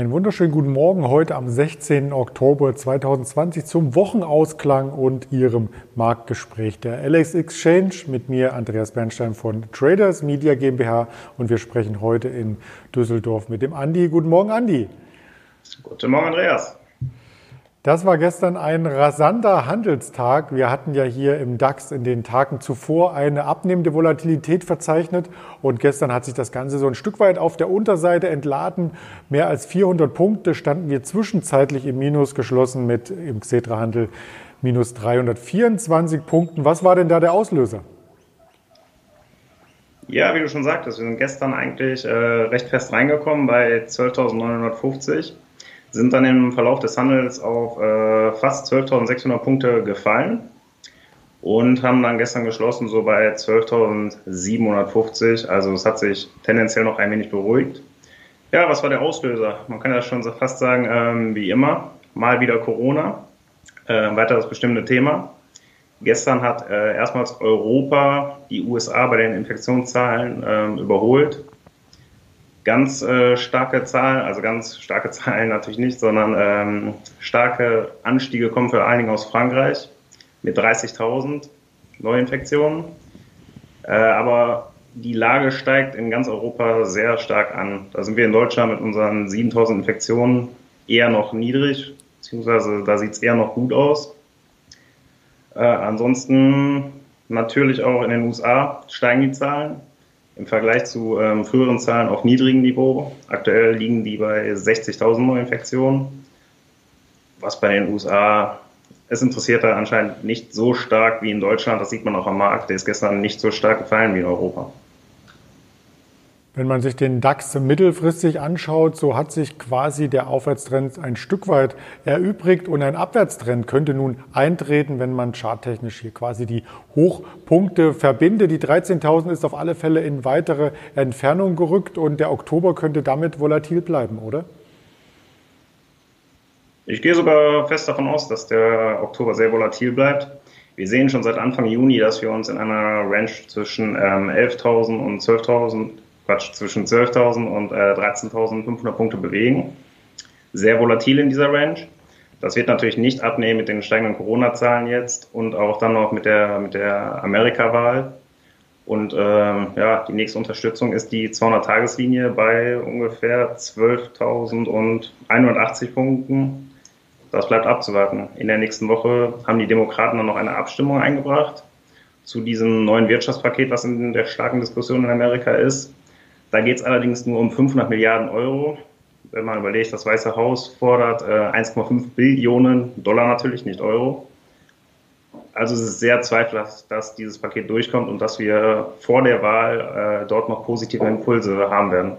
Einen wunderschönen guten Morgen heute am 16. Oktober 2020 zum Wochenausklang und Ihrem Marktgespräch der LX Exchange mit mir Andreas Bernstein von Traders Media GmbH und wir sprechen heute in Düsseldorf mit dem Andi. Guten Morgen, Andi. Guten Morgen, Andreas. Das war gestern ein rasanter Handelstag. Wir hatten ja hier im DAX in den Tagen zuvor eine abnehmende Volatilität verzeichnet und gestern hat sich das Ganze so ein Stück weit auf der Unterseite entladen. Mehr als 400 Punkte standen wir zwischenzeitlich im Minus geschlossen mit im Xetra-Handel minus 324 Punkten. Was war denn da der Auslöser? Ja, wie du schon sagtest, wir sind gestern eigentlich äh, recht fest reingekommen bei 12.950 sind dann im Verlauf des Handels auf äh, fast 12.600 Punkte gefallen und haben dann gestern geschlossen so bei 12.750. Also es hat sich tendenziell noch ein wenig beruhigt. Ja, was war der Auslöser? Man kann ja schon so fast sagen, ähm, wie immer, mal wieder Corona, äh, weiteres bestimmte Thema. Gestern hat äh, erstmals Europa die USA bei den Infektionszahlen ähm, überholt ganz äh, starke Zahlen, also ganz starke Zahlen natürlich nicht, sondern ähm, starke Anstiege kommen vor allen Dingen aus Frankreich mit 30.000 Neuinfektionen. Äh, aber die Lage steigt in ganz Europa sehr stark an. Da sind wir in Deutschland mit unseren 7.000 Infektionen eher noch niedrig, beziehungsweise da sieht es eher noch gut aus. Äh, ansonsten natürlich auch in den USA steigen die Zahlen im Vergleich zu ähm, früheren Zahlen auf niedrigem Niveau. Aktuell liegen die bei 60.000 Neuinfektionen, was bei den USA, es interessiert da anscheinend nicht so stark wie in Deutschland. Das sieht man auch am Markt. Der ist gestern nicht so stark gefallen wie in Europa. Wenn man sich den DAX mittelfristig anschaut, so hat sich quasi der Aufwärtstrend ein Stück weit erübrigt und ein Abwärtstrend könnte nun eintreten, wenn man charttechnisch hier quasi die Hochpunkte verbindet. Die 13.000 ist auf alle Fälle in weitere Entfernung gerückt und der Oktober könnte damit volatil bleiben, oder? Ich gehe sogar fest davon aus, dass der Oktober sehr volatil bleibt. Wir sehen schon seit Anfang Juni, dass wir uns in einer Range zwischen ähm, 11.000 und 12.000 Quatsch, zwischen 12.000 und äh, 13.500 Punkte bewegen. Sehr volatil in dieser Range. Das wird natürlich nicht abnehmen mit den steigenden Corona-Zahlen jetzt und auch dann noch mit der, mit der Amerika-Wahl. Und ähm, ja, die nächste Unterstützung ist die 200-Tageslinie bei ungefähr 12.180 Punkten. Das bleibt abzuwarten. In der nächsten Woche haben die Demokraten dann noch eine Abstimmung eingebracht zu diesem neuen Wirtschaftspaket, was in der starken Diskussion in Amerika ist. Da geht es allerdings nur um 500 Milliarden Euro. Wenn man überlegt, das Weiße Haus fordert äh, 1,5 Billionen Dollar natürlich, nicht Euro. Also es ist sehr zweifelhaft, dass dieses Paket durchkommt und dass wir vor der Wahl äh, dort noch positive Impulse haben werden.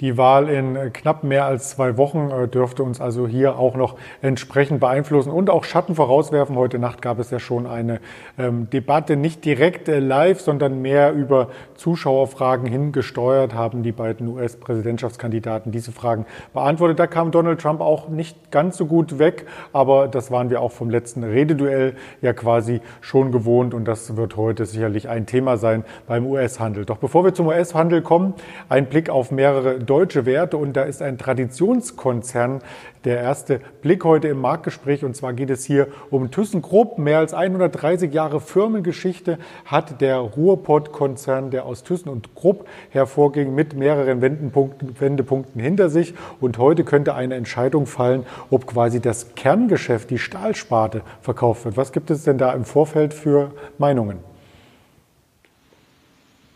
Die Wahl in äh, knapp mehr als zwei Wochen äh, dürfte uns also hier auch noch entsprechend beeinflussen und auch Schatten vorauswerfen. Heute Nacht gab es ja schon eine ähm, Debatte, nicht direkt äh, live, sondern mehr über Zuschauerfragen hingesteuert, haben die beiden US-Präsidentschaftskandidaten diese Fragen beantwortet. Da kam Donald Trump auch nicht ganz so gut weg, aber das waren wir auch vom letzten Rededuell ja quasi schon gewohnt und das wird heute sicherlich ein Thema sein beim US-Handel. Doch bevor wir zum US-Handel kommen, ein Blick auf mehrere deutsche Werte und da ist ein Traditionskonzern der erste Blick heute im Marktgespräch und zwar geht es hier um ThyssenKrupp. Mehr als 130 Jahre Firmengeschichte hat der Ruhrpott-Konzern, der aus Thyssen und Krupp hervorging, mit mehreren Wendepunkten, Wendepunkten hinter sich und heute könnte eine Entscheidung fallen, ob quasi das Kerngeschäft, die Stahlsparte verkauft wird. Was gibt es denn da im Vorfeld für Meinungen?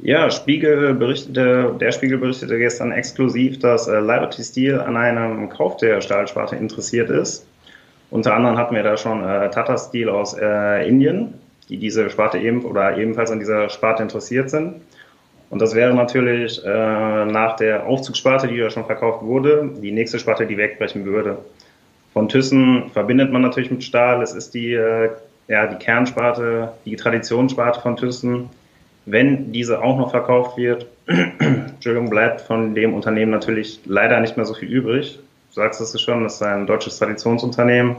Ja, Spiegel berichtete, der Spiegel berichtete gestern exklusiv, dass äh, Liberty Steel an einem Kauf der Stahlsparte interessiert ist. Unter anderem hatten wir da schon äh, Tata Steel aus äh, Indien, die diese Sparte eben oder ebenfalls an dieser Sparte interessiert sind. Und das wäre natürlich äh, nach der Aufzugssparte, die ja schon verkauft wurde, die nächste Sparte, die wegbrechen würde. Von Thyssen verbindet man natürlich mit Stahl. Es ist die, äh, ja, die Kernsparte, die Traditionssparte von Thyssen wenn diese auch noch verkauft wird, Entschuldigung, bleibt von dem Unternehmen natürlich leider nicht mehr so viel übrig. Du sagst es schon, das ist ein deutsches Traditionsunternehmen.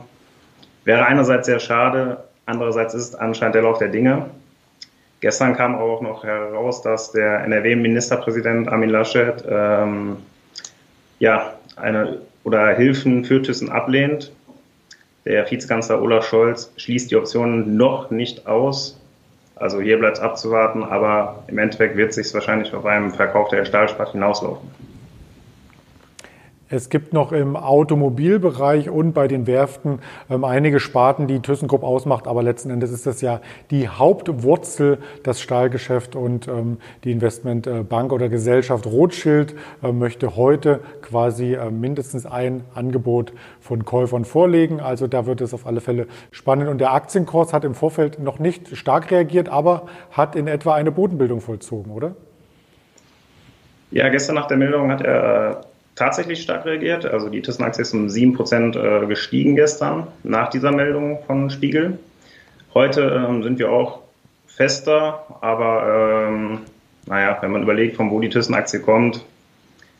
Wäre einerseits sehr schade, andererseits ist anscheinend der Lauf der Dinge. Gestern kam auch noch heraus, dass der NRW-Ministerpräsident Armin Laschet ähm, ja, eine oder Hilfen für Thyssen ablehnt. Der Vizekanzler Olaf Scholz schließt die Optionen noch nicht aus. Also hier bleibt es abzuwarten, aber im Endeffekt wird es sich wahrscheinlich auf einem Verkauf der Stahlspart hinauslaufen. Es gibt noch im Automobilbereich und bei den Werften ähm, einige Sparten, die ThyssenKrupp ausmacht, aber letzten Endes ist das ja die Hauptwurzel, das Stahlgeschäft und ähm, die Investmentbank oder Gesellschaft Rothschild äh, möchte heute quasi äh, mindestens ein Angebot von Käufern vorlegen. Also da wird es auf alle Fälle spannend. Und der Aktienkurs hat im Vorfeld noch nicht stark reagiert, aber hat in etwa eine Bodenbildung vollzogen, oder? Ja, gestern nach der Meldung hat er tatsächlich stark reagiert. Also die Thyssen-Aktie ist um 7% äh, gestiegen gestern nach dieser Meldung von Spiegel. Heute ähm, sind wir auch fester, aber ähm, naja, wenn man überlegt, von wo die Thyssen-Aktie kommt,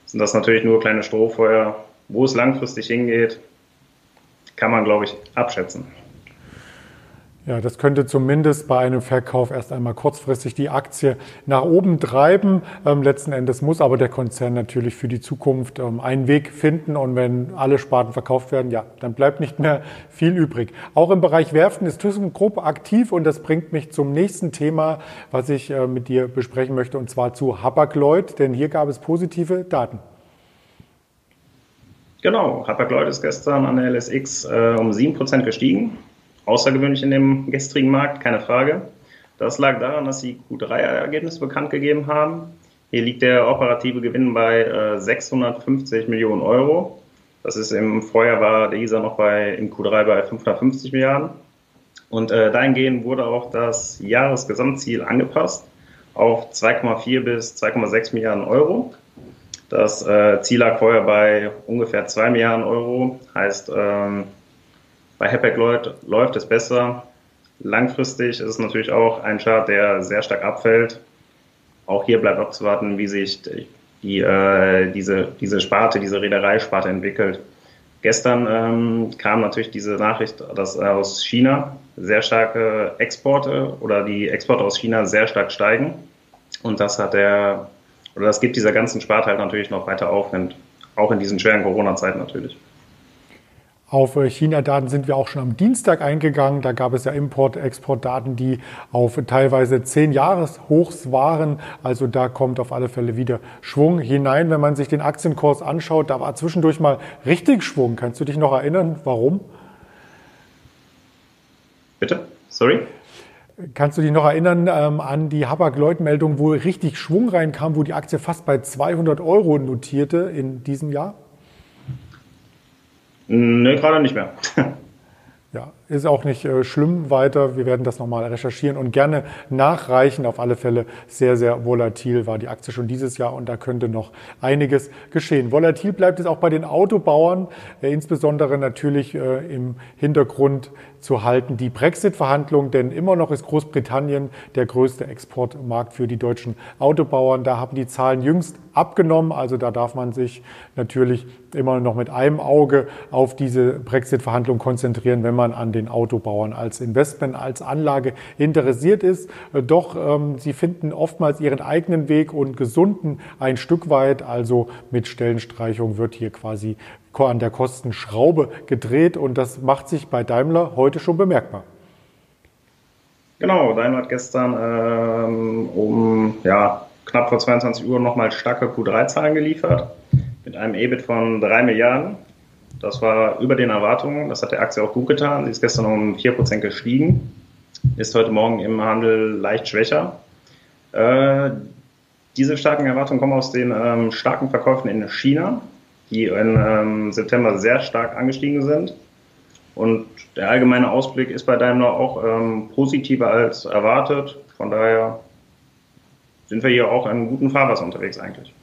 sind das natürlich nur kleine Strohfeuer. Wo es langfristig hingeht, kann man, glaube ich, abschätzen. Ja, das könnte zumindest bei einem Verkauf erst einmal kurzfristig die Aktie nach oben treiben. Ähm, letzten Endes muss aber der Konzern natürlich für die Zukunft ähm, einen Weg finden. Und wenn alle Sparten verkauft werden, ja, dann bleibt nicht mehr viel übrig. Auch im Bereich Werften ist ThyssenKrupp aktiv und das bringt mich zum nächsten Thema, was ich äh, mit dir besprechen möchte, und zwar zu Hapag-Lloyd, denn hier gab es positive Daten. Genau, Hapag-Lloyd ist gestern an der LSX äh, um 7% gestiegen außergewöhnlich in dem gestrigen Markt, keine Frage. Das lag daran, dass sie Q3-Ergebnisse bekannt gegeben haben. Hier liegt der operative Gewinn bei äh, 650 Millionen Euro. Das ist im Vorjahr war der ISA noch bei im Q3 bei 550 Milliarden. Und äh, dahingehend wurde auch das Jahresgesamtziel angepasst auf 2,4 bis 2,6 Milliarden Euro. Das äh, Ziel lag vorher bei ungefähr 2 Milliarden Euro, heißt ähm, bei Hapag Lloyd läuft es besser. Langfristig ist es natürlich auch ein Chart, der sehr stark abfällt. Auch hier bleibt abzuwarten, wie sich die, äh, diese, diese Sparte, diese Reedereisparte entwickelt. Gestern ähm, kam natürlich diese Nachricht, dass aus China sehr starke Exporte oder die Exporte aus China sehr stark steigen. Und das hat der, oder das gibt dieser ganzen Sparte halt natürlich noch weiter Aufwind. Auch in diesen schweren Corona-Zeiten natürlich. Auf China-Daten sind wir auch schon am Dienstag eingegangen. Da gab es ja Import-Export-Daten, die auf teilweise zehn Jahreshochs waren. Also da kommt auf alle Fälle wieder Schwung hinein. Wenn man sich den Aktienkurs anschaut, da war zwischendurch mal richtig Schwung. Kannst du dich noch erinnern, warum? Bitte? Sorry? Kannst du dich noch erinnern ähm, an die Hapag-Lloyd-Meldung, wo richtig Schwung reinkam, wo die Aktie fast bei 200 Euro notierte in diesem Jahr? Nee, gerade nicht mehr. Ja, ist auch nicht äh, schlimm weiter. Wir werden das nochmal recherchieren und gerne nachreichen. Auf alle Fälle sehr, sehr volatil war die Aktie schon dieses Jahr und da könnte noch einiges geschehen. Volatil bleibt es auch bei den Autobauern, äh, insbesondere natürlich äh, im Hintergrund zu halten die Brexit-Verhandlungen, denn immer noch ist Großbritannien der größte Exportmarkt für die deutschen Autobauern. Da haben die Zahlen jüngst abgenommen, also da darf man sich natürlich immer noch mit einem Auge auf diese Brexit-Verhandlungen konzentrieren, wenn man an den Autobauern als Investment, als Anlage interessiert ist. Doch ähm, sie finden oftmals ihren eigenen Weg und gesunden ein Stück weit. Also mit Stellenstreichung wird hier quasi an der Kostenschraube gedreht und das macht sich bei Daimler heute schon bemerkbar. Genau, Daimler hat gestern ähm, um ja, knapp vor 22 Uhr nochmal starke Q3-Zahlen geliefert mit einem EBIT von 3 Milliarden. Das war über den Erwartungen. Das hat der Aktie auch gut getan. Sie ist gestern um 4% gestiegen, ist heute Morgen im Handel leicht schwächer. Äh, diese starken Erwartungen kommen aus den ähm, starken Verkäufen in China die im ähm, September sehr stark angestiegen sind. Und der allgemeine Ausblick ist bei Daimler auch ähm, positiver als erwartet. Von daher sind wir hier auch in guten Fahrwasser unterwegs eigentlich.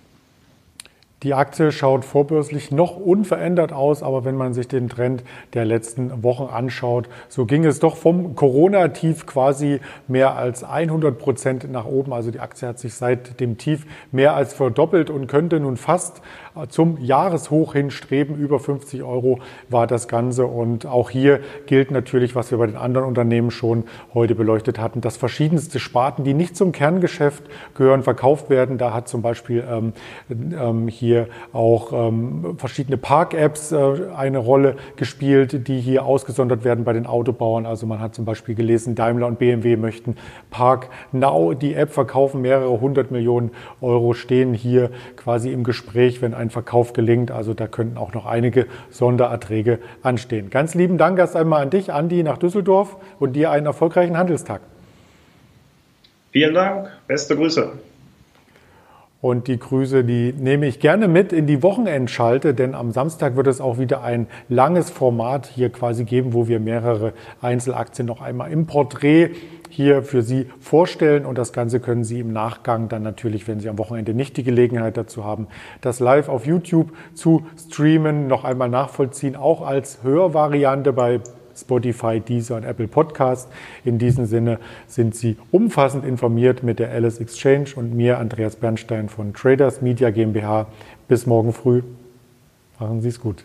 Die Aktie schaut vorbörslich noch unverändert aus, aber wenn man sich den Trend der letzten Wochen anschaut, so ging es doch vom Corona-Tief quasi mehr als 100 Prozent nach oben. Also die Aktie hat sich seit dem Tief mehr als verdoppelt und könnte nun fast zum Jahreshoch hin streben. Über 50 Euro war das Ganze. Und auch hier gilt natürlich, was wir bei den anderen Unternehmen schon heute beleuchtet hatten, dass verschiedenste Sparten, die nicht zum Kerngeschäft gehören, verkauft werden. Da hat zum Beispiel ähm, ähm, hier hier auch ähm, verschiedene Park-Apps äh, eine Rolle gespielt, die hier ausgesondert werden bei den Autobauern. Also man hat zum Beispiel gelesen, Daimler und BMW möchten Park Now die App verkaufen, mehrere hundert Millionen Euro stehen hier quasi im Gespräch, wenn ein Verkauf gelingt. Also da könnten auch noch einige Sondererträge anstehen. Ganz lieben Dank erst einmal an dich, Andi, nach Düsseldorf und dir einen erfolgreichen Handelstag. Vielen Dank, beste Grüße. Und die Grüße, die nehme ich gerne mit in die Wochenendschalte, denn am Samstag wird es auch wieder ein langes Format hier quasi geben, wo wir mehrere Einzelaktien noch einmal im Porträt hier für Sie vorstellen. Und das Ganze können Sie im Nachgang dann natürlich, wenn Sie am Wochenende nicht die Gelegenheit dazu haben, das live auf YouTube zu streamen, noch einmal nachvollziehen, auch als Hörvariante bei Spotify, Deezer und Apple Podcast. In diesem Sinne sind Sie umfassend informiert mit der Alice Exchange und mir, Andreas Bernstein von Traders Media GmbH. Bis morgen früh. Machen Sie es gut.